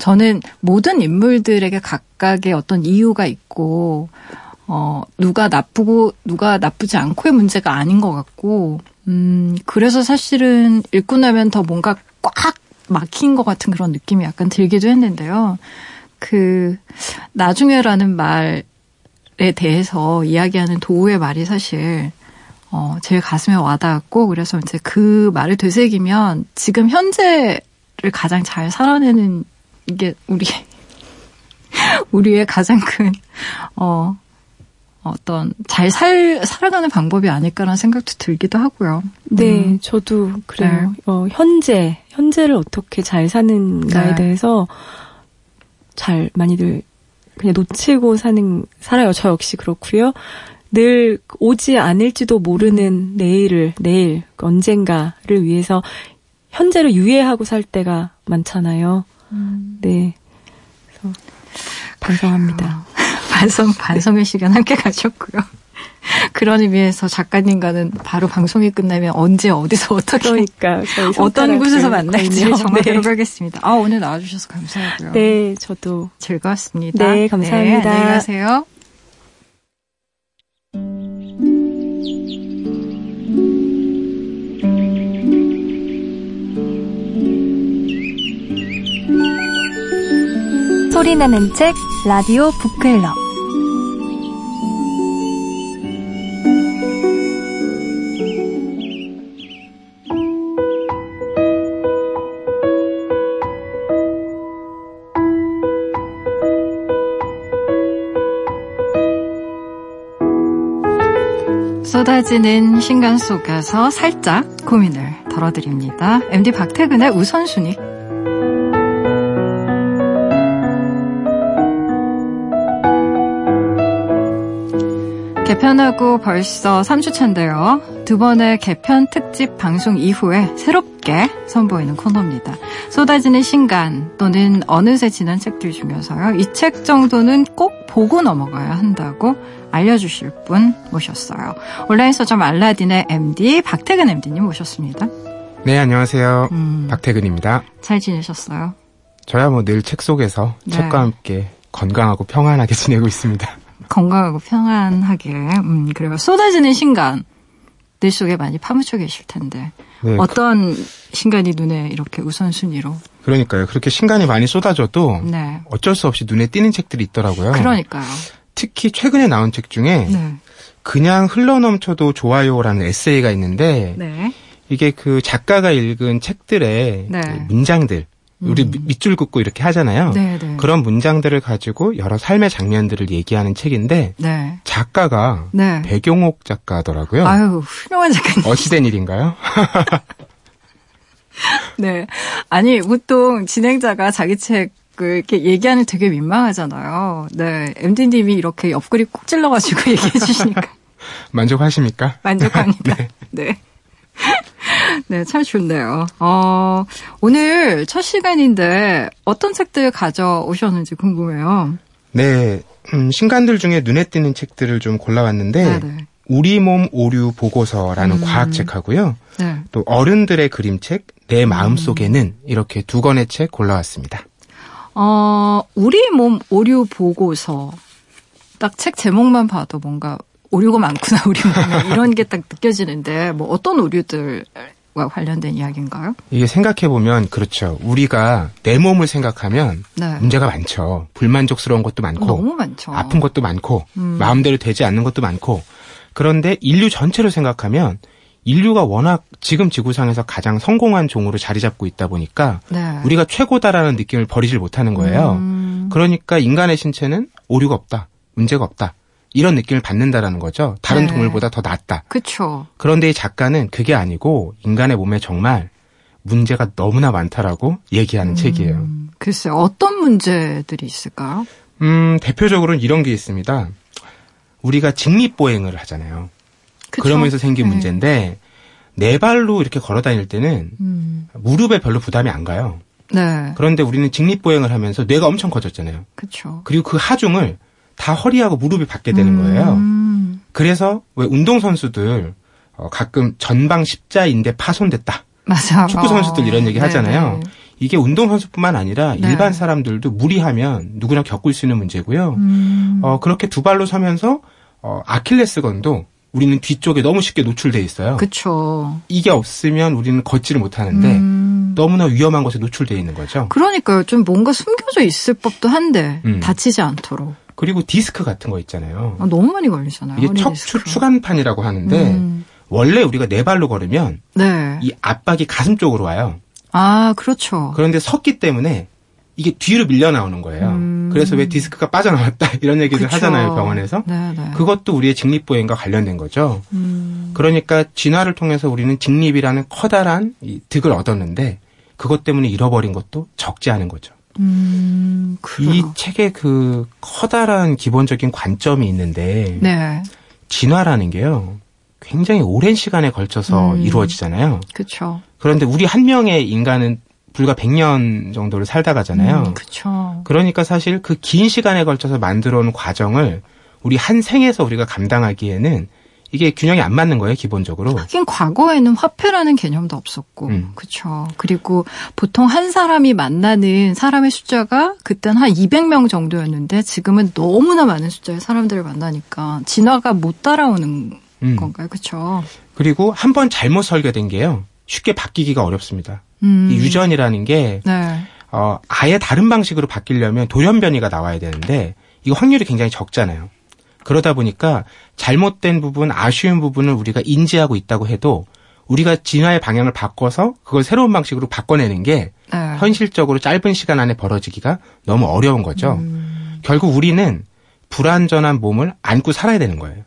저는 모든 인물들에게 각각의 어떤 이유가 있고, 어, 누가 나쁘고 누가 나쁘지 않고의 문제가 아닌 것 같고, 음, 그래서 사실은 읽고 나면 더 뭔가 꽉 막힌 것 같은 그런 느낌이 약간 들기도 했는데요. 그, 나중에라는 말에 대해서 이야기하는 도우의 말이 사실, 어, 제일 가슴에 와닿았고, 그래서 이제 그 말을 되새기면 지금 현재를 가장 잘 살아내는 이게 우리 우리의 가장 큰 어, 어떤 잘 살, 살아가는 방법이 아닐까라는 생각도 들기도 하고요. 네, 음. 저도 그래요. 네. 어, 현재, 현재를 어떻게 잘 사는가에 네. 대해서 잘 많이들 그냥 놓치고 사는, 살아요. 저 역시 그렇고요. 늘 오지 않을지도 모르는 내일을, 내일, 언젠가를 위해서 현재를 유예하고 살 때가 많잖아요. 음. 네. 그래서 반성합니다. 반성, 반성의 시간 함께 가셨고요. 그런 의미에서 작가님과는 바로 방송이 끝나면 언제 어디서 어떻게 그러니까 어떤 곳에서 만날지 정하도록 네. 하겠습니다. 아 오늘 나와주셔서 감사하고요. 네, 저도 즐거웠습니다. 네, 감사합니다. 네, 안녕히 가세요. 소리나는 책 라디오 북클럽 쏟아지는 신간 속에서 살짝 고민을 덜어드립니다. MD 박태근의 우선순위 개편하고 벌써 3주차인데요. 두 번의 개편 특집 방송 이후에 새롭게 선보이는 코너입니다. 쏟아지는 신간 또는 어느새 지난 책들 중에서요. 이 책 정도는 꼭 보고 넘어가야 한다고 알려주실 분 모셨어요. 온라인 서점 알라딘의 MD 박태근 MD님 모셨습니다. 네, 안녕하세요. 음, 박태근입니다. 잘 지내셨어요? 저야 뭐 늘 책 속에서 네. 책과 함께 건강하고 평안하게 지내고 있습니다. 건강하고 평안하게. 음, 그리고 쏟아지는 신간. 늘 속에 많이 파묻혀 계실 텐데. 네, 어떤 그, 신간이 눈에 이렇게 우선순위로. 그러니까요. 그렇게 신간이 많이 쏟아져도 네. 어쩔 수 없이 눈에 띄는 책들이 있더라고요. 그러니까요. 특히 최근에 나온 책 중에 네. 그냥 흘러넘쳐도 좋아요라는 에세이가 있는데 네. 이게 그 작가가 읽은 책들의 네. 그 문장들 우리 음. 밑줄 긋고 이렇게 하잖아요. 네네. 네. 그런 문장들을 가지고 여러 삶의 장면들을 얘기하는 책인데 네. 작가가 네. 배경옥 작가더라고요. 아유 훌륭한 작가님. 어시된 일인가요? 네. 아니 보통 진행자가 자기 책 이렇게 얘기하는 되게 민망하잖아요. 네. MD님이 이렇게 옆구리 콕 찔러가지고 얘기해 주시니까. 만족하십니까? 만족합니다. 네. 네. 네, 참 좋네요. 어, 오늘 첫 시간인데 어떤 책들 가져오셨는지 궁금해요. 네, 음, 신간들 중에 눈에 띄는 책들을 좀 골라왔는데 네네. 네. 우리 몸 오류 보고서라는 음. 과학책하고요. 네. 또 어른들의 그림책 내 마음 속에는 음. 이렇게 두 권의 책 골라왔습니다. 어, 우리 몸 오류 보고서 딱 책 제목만 봐도 뭔가 오류가 많구나 우리 몸에 이런 게 딱 느껴지는데 뭐 어떤 오류들 과 관련된 이야기인가요? 이게 생각해 보면 그렇죠. 우리가 내 몸을 생각하면 네. 문제가 많죠. 불만족스러운 것도 많고 너무 많죠. 아픈 것도 많고 음. 마음대로 되지 않는 것도 많고 그런데 인류 전체를 생각하면 인류가 워낙 지금 지구상에서 가장 성공한 종으로 자리 잡고 있다 보니까 네. 우리가 최고다라는 느낌을 버리질 못하는 거예요. 음. 그러니까 인간의 신체는 오류가 없다, 문제가 없다. 이런 느낌을 받는다라는 거죠. 다른 네. 동물보다 더 낫다. 그렇죠. 그런데 이 작가는 그게 아니고 인간의 몸에 정말 문제가 너무나 많다라고 얘기하는 음, 책이에요. 글쎄요. 어떤 문제들이 있을까요? 음, 대표적으로는 이런 게 있습니다. 우리가 직립보행을 하잖아요. 그쵸? 그러면서 생긴 네. 문제인데 네 발로 이렇게 걸어 다닐 때는 음. 무릎에 별로 부담이 안 가요. 네. 그런데 우리는 직립보행을 하면서 뇌가 엄청 커졌잖아요. 그렇죠. 그리고 그 하중을 다 허리하고 무릎이 받게 되는 거예요. 음. 그래서 왜 운동 선수들 어, 가끔 전방 십자인대 파손됐다. 맞아. 축구 선수들 이런 얘기 어, 하잖아요. 네네. 이게 운동 선수뿐만 아니라 네. 일반 사람들도 무리하면 누구나 겪을 수 있는 문제고요. 음. 어, 그렇게 두 발로 서면서 어, 아킬레스건도 우리는 뒤쪽에 너무 쉽게 노출돼 있어요. 그렇죠. 이게 없으면 우리는 걷지를 못하는데 음. 너무나 위험한 것에 노출돼 있는 거죠. 그러니까요. 좀 뭔가 숨겨져 있을 법도 한데 음. 다치지 않도록. 그리고 디스크 같은 거 있잖아요. 아, 너무 많이 걸리잖아요. 이게 척추 추간판이라고 하는데 음. 원래 우리가 네 발로 걸으면 네. 이 압박이 가슴 쪽으로 와요. 아, 그렇죠. 그런데 섰기 때문에 이게 뒤로 밀려 나오는 거예요. 음. 그래서 왜 디스크가 빠져나왔다 이런 얘기를 그쵸. 하잖아요 병원에서. 네네. 네. 그것도 우리의 직립 보행과 관련된 거죠. 음. 그러니까 진화를 통해서 우리는 직립이라는 커다란 이 득을 얻었는데 그것 때문에 잃어버린 것도 적지 않은 거죠. 음, 이 책에 그 커다란 기본적인 관점이 있는데 네. 진화라는 게요. 굉장히 오랜 시간에 걸쳐서 음, 이루어지잖아요. 그렇죠. 그런데 우리 한 명의 인간은 불과 100년 정도를 살다 가잖아요. 음, 그렇죠. 그러니까 사실 그 긴 시간에 걸쳐서 만들어 온 과정을 우리 한 생에서 우리가 감당하기에는 이게 균형이 안 맞는 거예요, 기본적으로. 하긴 과거에는 화폐라는 개념도 없었고, 음. 그렇죠. 그리고 보통 한 사람이 만나는 사람의 숫자가 그땐 한 200명 정도였는데 지금은 너무나 많은 숫자의 사람들을 만나니까 진화가 못 따라오는 음. 건가요, 그렇죠? 그리고 한 번 잘못 설계된 게요, 쉽게 바뀌기가 어렵습니다. 음. 이 유전이라는 게 네. 어, 아예 다른 방식으로 바뀌려면 돌연변이가 나와야 되는데 이거 확률이 굉장히 적잖아요. 그러다 보니까 잘못된 부분, 아쉬운 부분을 우리가 인지하고 있다고 해도 우리가 진화의 방향을 바꿔서 그걸 새로운 방식으로 바꿔내는 게 네. 현실적으로 짧은 시간 안에 벌어지기가 너무 어려운 거죠. 음. 결국 우리는 불완전한 몸을 안고 살아야 되는 거예요.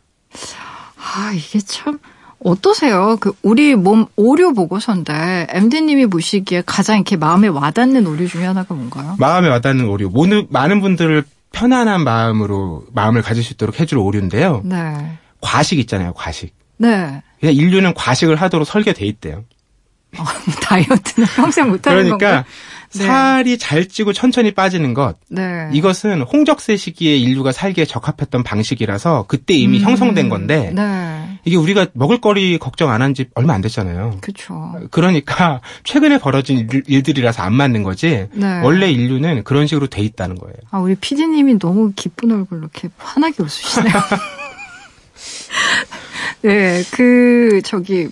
아, 이게 참 어떠세요? 그 우리 몸 오류 보고서인데 MD님이 보시기에 가장 이렇게 마음에 와닿는 오류 중에 하나가 뭔가요? 마음에 와닿는 오류. 모든 많은 분들을 편안한 마음으로 마음을 가질 수 있도록 해줄 오류인데요. 네. 과식 있잖아요, 과식. 네. 그냥 인류는 과식을 하도록 설계돼 있대요. 어, 다이어트는 평생 못하는 그러니까 건가? 네. 살이 잘 찌고 천천히 빠지는 것. 네. 이것은 홍적세 시기에 인류가 살기에 적합했던 방식이라서 그때 이미 음. 형성된 건데 네. 이게 우리가 먹을거리 걱정 안 한 지 얼마 안 됐잖아요. 그렇죠. 그러니까 최근에 벌어진 일, 들이라서 안 맞는 거지. 네. 원래 인류는 그런 식으로 돼 있다는 거예요. 아 우리 피디님이 너무 기쁜 얼굴로 이렇게 환하게 웃으시네요. 네, 그 저기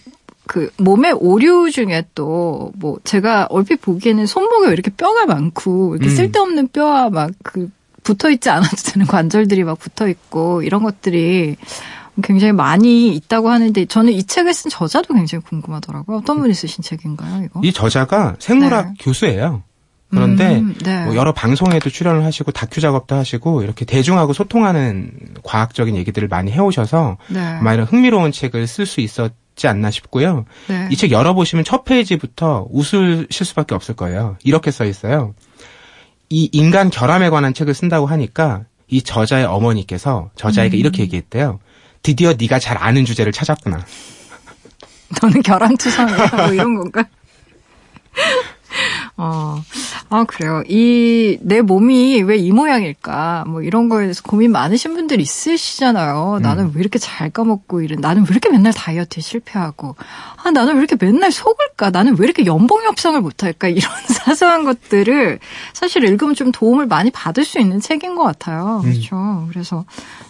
그 몸의 오류 중에 또 뭐 제가 얼핏 보기에는 손목에 왜 이렇게 뼈가 많고 이렇게 음. 쓸데없는 뼈와 막 그 붙어 있지 않아도 되는 관절들이 막 붙어 있고 이런 것들이 굉장히 많이 있다고 하는데 저는 이 책을 쓴 저자도 굉장히 궁금하더라고요. 어떤 분이 쓰신 책인가요, 이거? 이 저자가 생물학 네. 교수예요. 그런데 음, 네. 뭐 여러 방송에도 출연을 하시고 다큐 작업도 하시고 이렇게 대중하고 소통하는 과학적인 얘기들을 많이 해오셔서 네. 아마 이런 흥미로운 책을 쓸 수 있었 있 지 않나 싶고요. 네. 이책 열어보시면 첫 페이지부터 웃으실 수밖에 없을 거예요. 이렇게 써 있어요. 이 인간 결함에 관한 책을 쓴다고 하니까 이 저자의 어머니께서 저자에게 음. 이렇게 얘기했대요. 드디어 네가 잘 아는 주제를 찾았구나. 너는 결함투성이야 뭐 이런 건가? 어, 아, 그래요. 이, 내 몸이 왜 이 모양일까? 뭐 이런 거에 대해서 고민 많으신 분들 있으시잖아요. 음. 나는 왜 이렇게 잘 까먹고 이런, 나는 왜 이렇게 맨날 다이어트에 실패하고, 아, 나는 왜 이렇게 맨날 속을까? 나는 왜 이렇게 연봉 협상을 못할까? 이런 사소한 것들을 사실 읽으면 좀 도움을 많이 받을 수 있는 책인 것 같아요. 음. 그렇죠. 그래서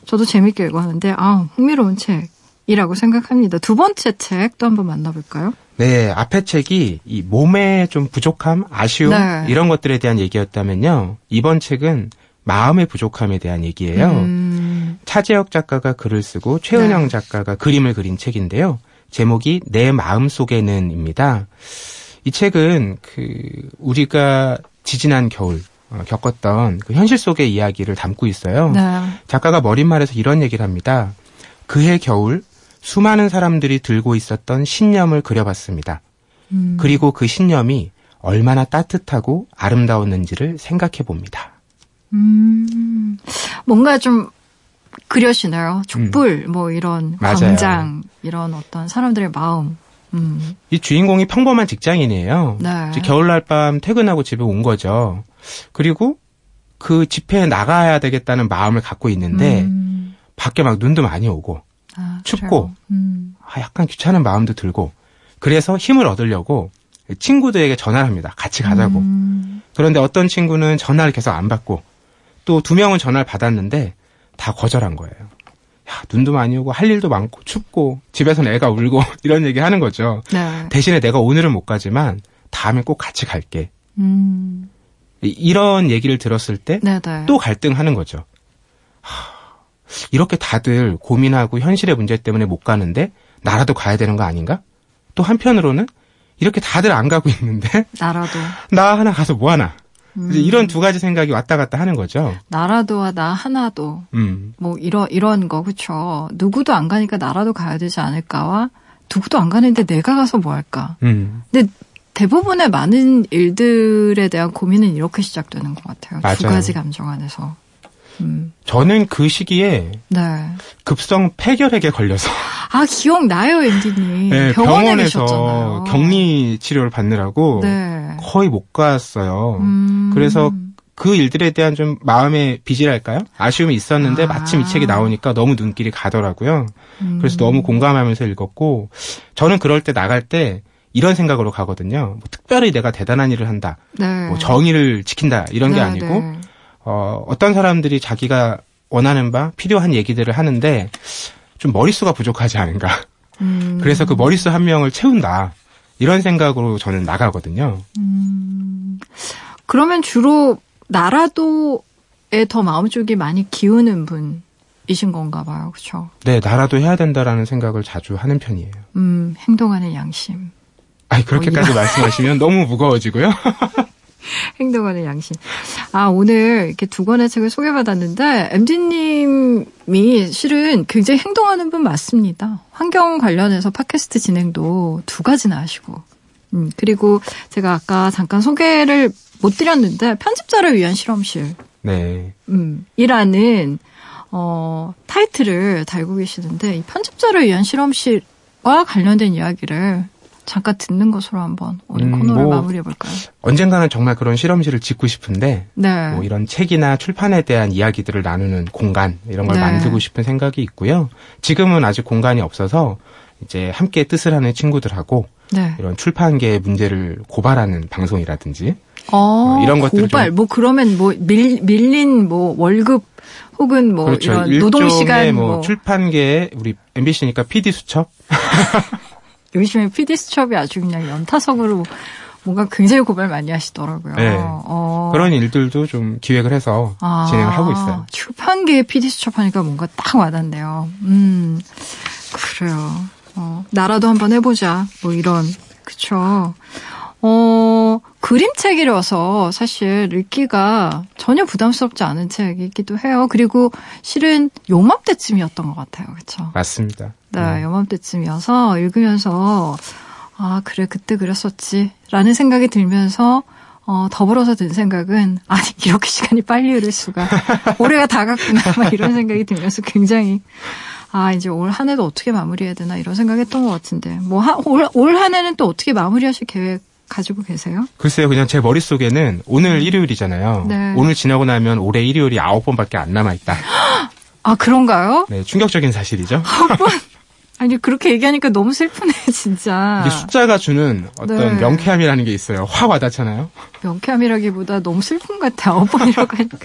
저도 재밌게 읽었는데, 아, 흥미로운 책이라고 생각합니다. 두 번째 책 또 한번 만나볼까요? 네, 앞에 책이 이 몸의 좀 부족함, 아쉬움 네. 이런 것들에 대한 얘기였다면요. 이번 책은 마음의 부족함에 대한 얘기예요. 음. 차재혁 작가가 글을 쓰고 최은영 네. 작가가 그림을 그린 책인데요. 제목이 내 마음 속에는입니다. 이 책은 그 우리가 지지난 겨울 어, 겪었던 그 현실 속의 이야기를 담고 있어요. 네. 작가가 머릿말에서 이런 얘기를 합니다. 그해 겨울 수많은 사람들이 들고 있었던 신념을 그려봤습니다. 음. 그리고 그 신념이 얼마나 따뜻하고 아름다웠는지를 생각해 봅니다. 음, 뭔가 좀 그려시나요? 촛불, 음. 뭐 이런 맞아요. 광장, 이런 어떤 사람들의 마음. 음. 이 주인공이 평범한 직장인이에요. 네. 겨울날 밤 퇴근하고 집에 온 거죠. 그리고 그 집회에 나가야 되겠다는 마음을 갖고 있는데 음. 밖에 막 눈도 많이 오고 아, 춥고 음. 아, 약간 귀찮은 마음도 들고 그래서 힘을 얻으려고 친구들에게 전화를 합니다. 같이 가자고. 음. 그런데 어떤 친구는 전화를 계속 안 받고 또 두 명은 전화를 받았는데 다 거절한 거예요. 야, 눈도 많이 오고 할 일도 많고 춥고 집에서는 애가 울고 이런 얘기 하는 거죠. 네. 대신에 내가 오늘은 못 가지만 다음에 꼭 같이 갈게. 음. 이런 얘기를 들었을 때또 네, 네. 갈등하는 거죠. 하, 이렇게 다들 고민하고 현실의 문제 때문에 못 가는데 나라도 가야 되는 거 아닌가? 또 한편으로는 이렇게 다들 안 가고 있는데 나라도 나 하나 가서 뭐 하나? 음. 이런 두 가지 생각이 왔다 갔다 하는 거죠. 나라도와 나 하나도. 음. 뭐 이런 이런 거 그렇죠. 누구도 안 가니까 나라도 가야 되지 않을까와 누구도 안 가는데 내가 가서 뭐 할까? 음. 근데 대부분의 많은 일들에 대한 고민은 이렇게 시작되는 것 같아요. 맞아요. 두 가지 감정 안에서. 음. 저는 그 시기에 네. 급성 폐결핵에 걸려서 아 기억나요 앤디님 네, 병원에서 계셨잖아요. 격리 치료를 받느라고 네. 거의 못 갔어요. 음. 그래서 그 일들에 대한 좀 마음의 빚이랄까요? 아쉬움이 있었는데 아. 마침 이 책이 나오니까 너무 눈길이 가더라고요. 음. 그래서 너무 공감하면서 읽었고 저는 그럴 때 나갈 때 이런 생각으로 가거든요. 뭐 특별히 내가 대단한 일을 한다. 네. 뭐 정의를 지킨다. 이런 게 네, 아니고 네. 어, 어떤 사람들이 자기가 원하는 바 필요한 얘기들을 하는데 좀 머릿수가 부족하지 않은가. 음. 그래서 그 머릿수 한 명을 채운다. 이런 생각으로 저는 나가거든요. 음. 그러면 주로 나라도에 더 마음 쪽이 많이 기우는 분 이신 건가 봐요. 그렇죠? 네, 나라도 해야 된다라는 생각을 자주 하는 편이에요. 음, 행동하는 양심. 아니, 그렇게까지 말씀하시면 너무 무거워지고요. 행동하는 양심. 아, 오늘 이렇게 두 권의 책을 소개받았는데, MD님이 실은 굉장히 행동하는 분 맞습니다. 환경 관련해서 팟캐스트 진행도 두 가지나 하시고. 음, 그리고 제가 아까 잠깐 소개를 못 드렸는데, 편집자를 위한 실험실. 네. 음, 이라는, 어, 타이틀을 달고 계시는데, 이 편집자를 위한 실험실과 관련된 이야기를 잠깐 듣는 것으로 한번 오늘 음, 코너를 뭐 마무리해 볼까요? 언젠가는 정말 그런 실험실을 짓고 싶은데 네. 뭐 이런 책이나 출판에 대한 이야기들을 나누는 공간 이런 걸 네. 만들고 싶은 생각이 있고요. 지금은 아직 공간이 없어서 이제 함께 뜻을 하는 친구들하고 네. 이런 출판계의 문제를 고발하는 방송이라든지 어, 어 이런 것들 고발 뭐 그러면 뭐 밀, 밀린 뭐 월급 혹은 뭐 그렇죠. 이런 노동 시간 뭐, 뭐 출판계의 우리 MBC니까 PD 수첩 요즘에 PD 수첩이 아주 그냥 연타석으로 뭔가 굉장히 고발 많이 하시더라고요. 네. 어. 그런 일들도 좀 기획을 해서 아, 진행을 하고 있어요. 출판계의 PD 수첩 하니까 뭔가 딱 와닿네요. 음, 그래요. 어, 나라도 한번 해보자. 뭐 이런, 그쵸. 어, 그림책이라서 사실 읽기가 전혀 부담스럽지 않은 책이기도 해요. 그리고 실은 요맘때쯤이었던 것 같아요. 그렇죠? 맞습니다. 네, 음. 요맘때쯤이어서 읽으면서 아, 그래, 그때 그랬었지. 라는 생각이 들면서 어, 더불어서 든 생각은, 아니, 이렇게 시간이 빨리 흐를 수가. 올해가 다 갔구나. 막 이런 생각이 들면서 굉장히, 아, 이제 올 한 해도 어떻게 마무리해야 되나 이런 생각했던 것 같은데. 뭐, 하, 올, 올 한 해는 또 어떻게 마무리하실 계획 가지고 계세요? 글쎄요, 그냥 제 머릿속에는 오늘 음. 일요일이잖아요. 네. 오늘 지나고 나면 올해 일요일이 아홉 번밖에 안 남아있다. 아, 그런가요? 네, 충격적인 사실이죠. 아홉 번? 아니, 그렇게 얘기하니까 너무 슬프네, 진짜. 이게 숫자가 주는 어떤 네. 명쾌함이라는 게 있어요. 확 와닿잖아요. 명쾌함이라기보다 너무 슬픈 것 같아, 아홉 번이라고 하니까.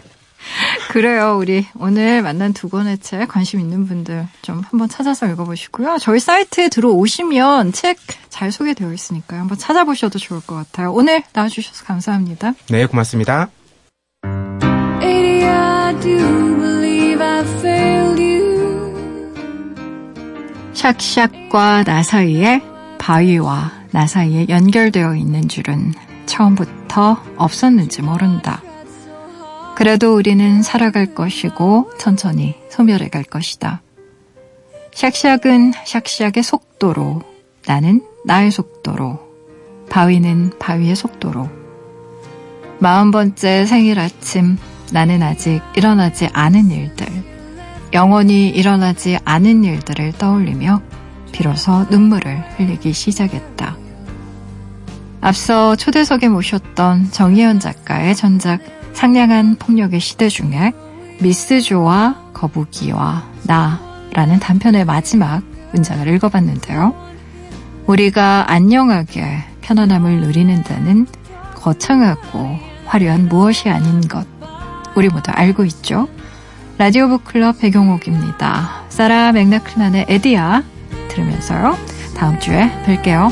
그래요. 우리 오늘 만난 두 권의 책 관심 있는 분들 좀 한번 찾아서 읽어보시고요. 저희 사이트에 들어오시면 책 잘 소개되어 있으니까요. 한번 찾아보셔도 좋을 것 같아요. 오늘 나와주셔서 감사합니다. 네, 고맙습니다. 샥샥과 나 사이에 바위와 나 사이에 연결되어 있는 줄은 처음부터 없었는지 모른다. 그래도 우리는 살아갈 것이고 천천히 소멸해 갈 것이다. 샥샥은 샥샥의 속도로, 나는 나의 속도로, 바위는 바위의 속도로. 마흔 번째 생일 아침, 나는 아직 일어나지 않은 일들, 영원히 일어나지 않은 일들을 떠올리며 비로소 눈물을 흘리기 시작했다. 앞서 초대석에 모셨던 정희연 작가의 전작 상냥한 폭력의 시대 중에 미스조와 거북이와 나라는 단편의 마지막 문장을 읽어봤는데요. 우리가 안녕하게 편안함을 누리는 데는 거창하고 화려한 무엇이 아닌 것. 우리 모두 알고 있죠? 라디오 북클럽 배경옥입니다. 사라 맥락클란의 에디아 들으면서요. 다음 주에 뵐게요.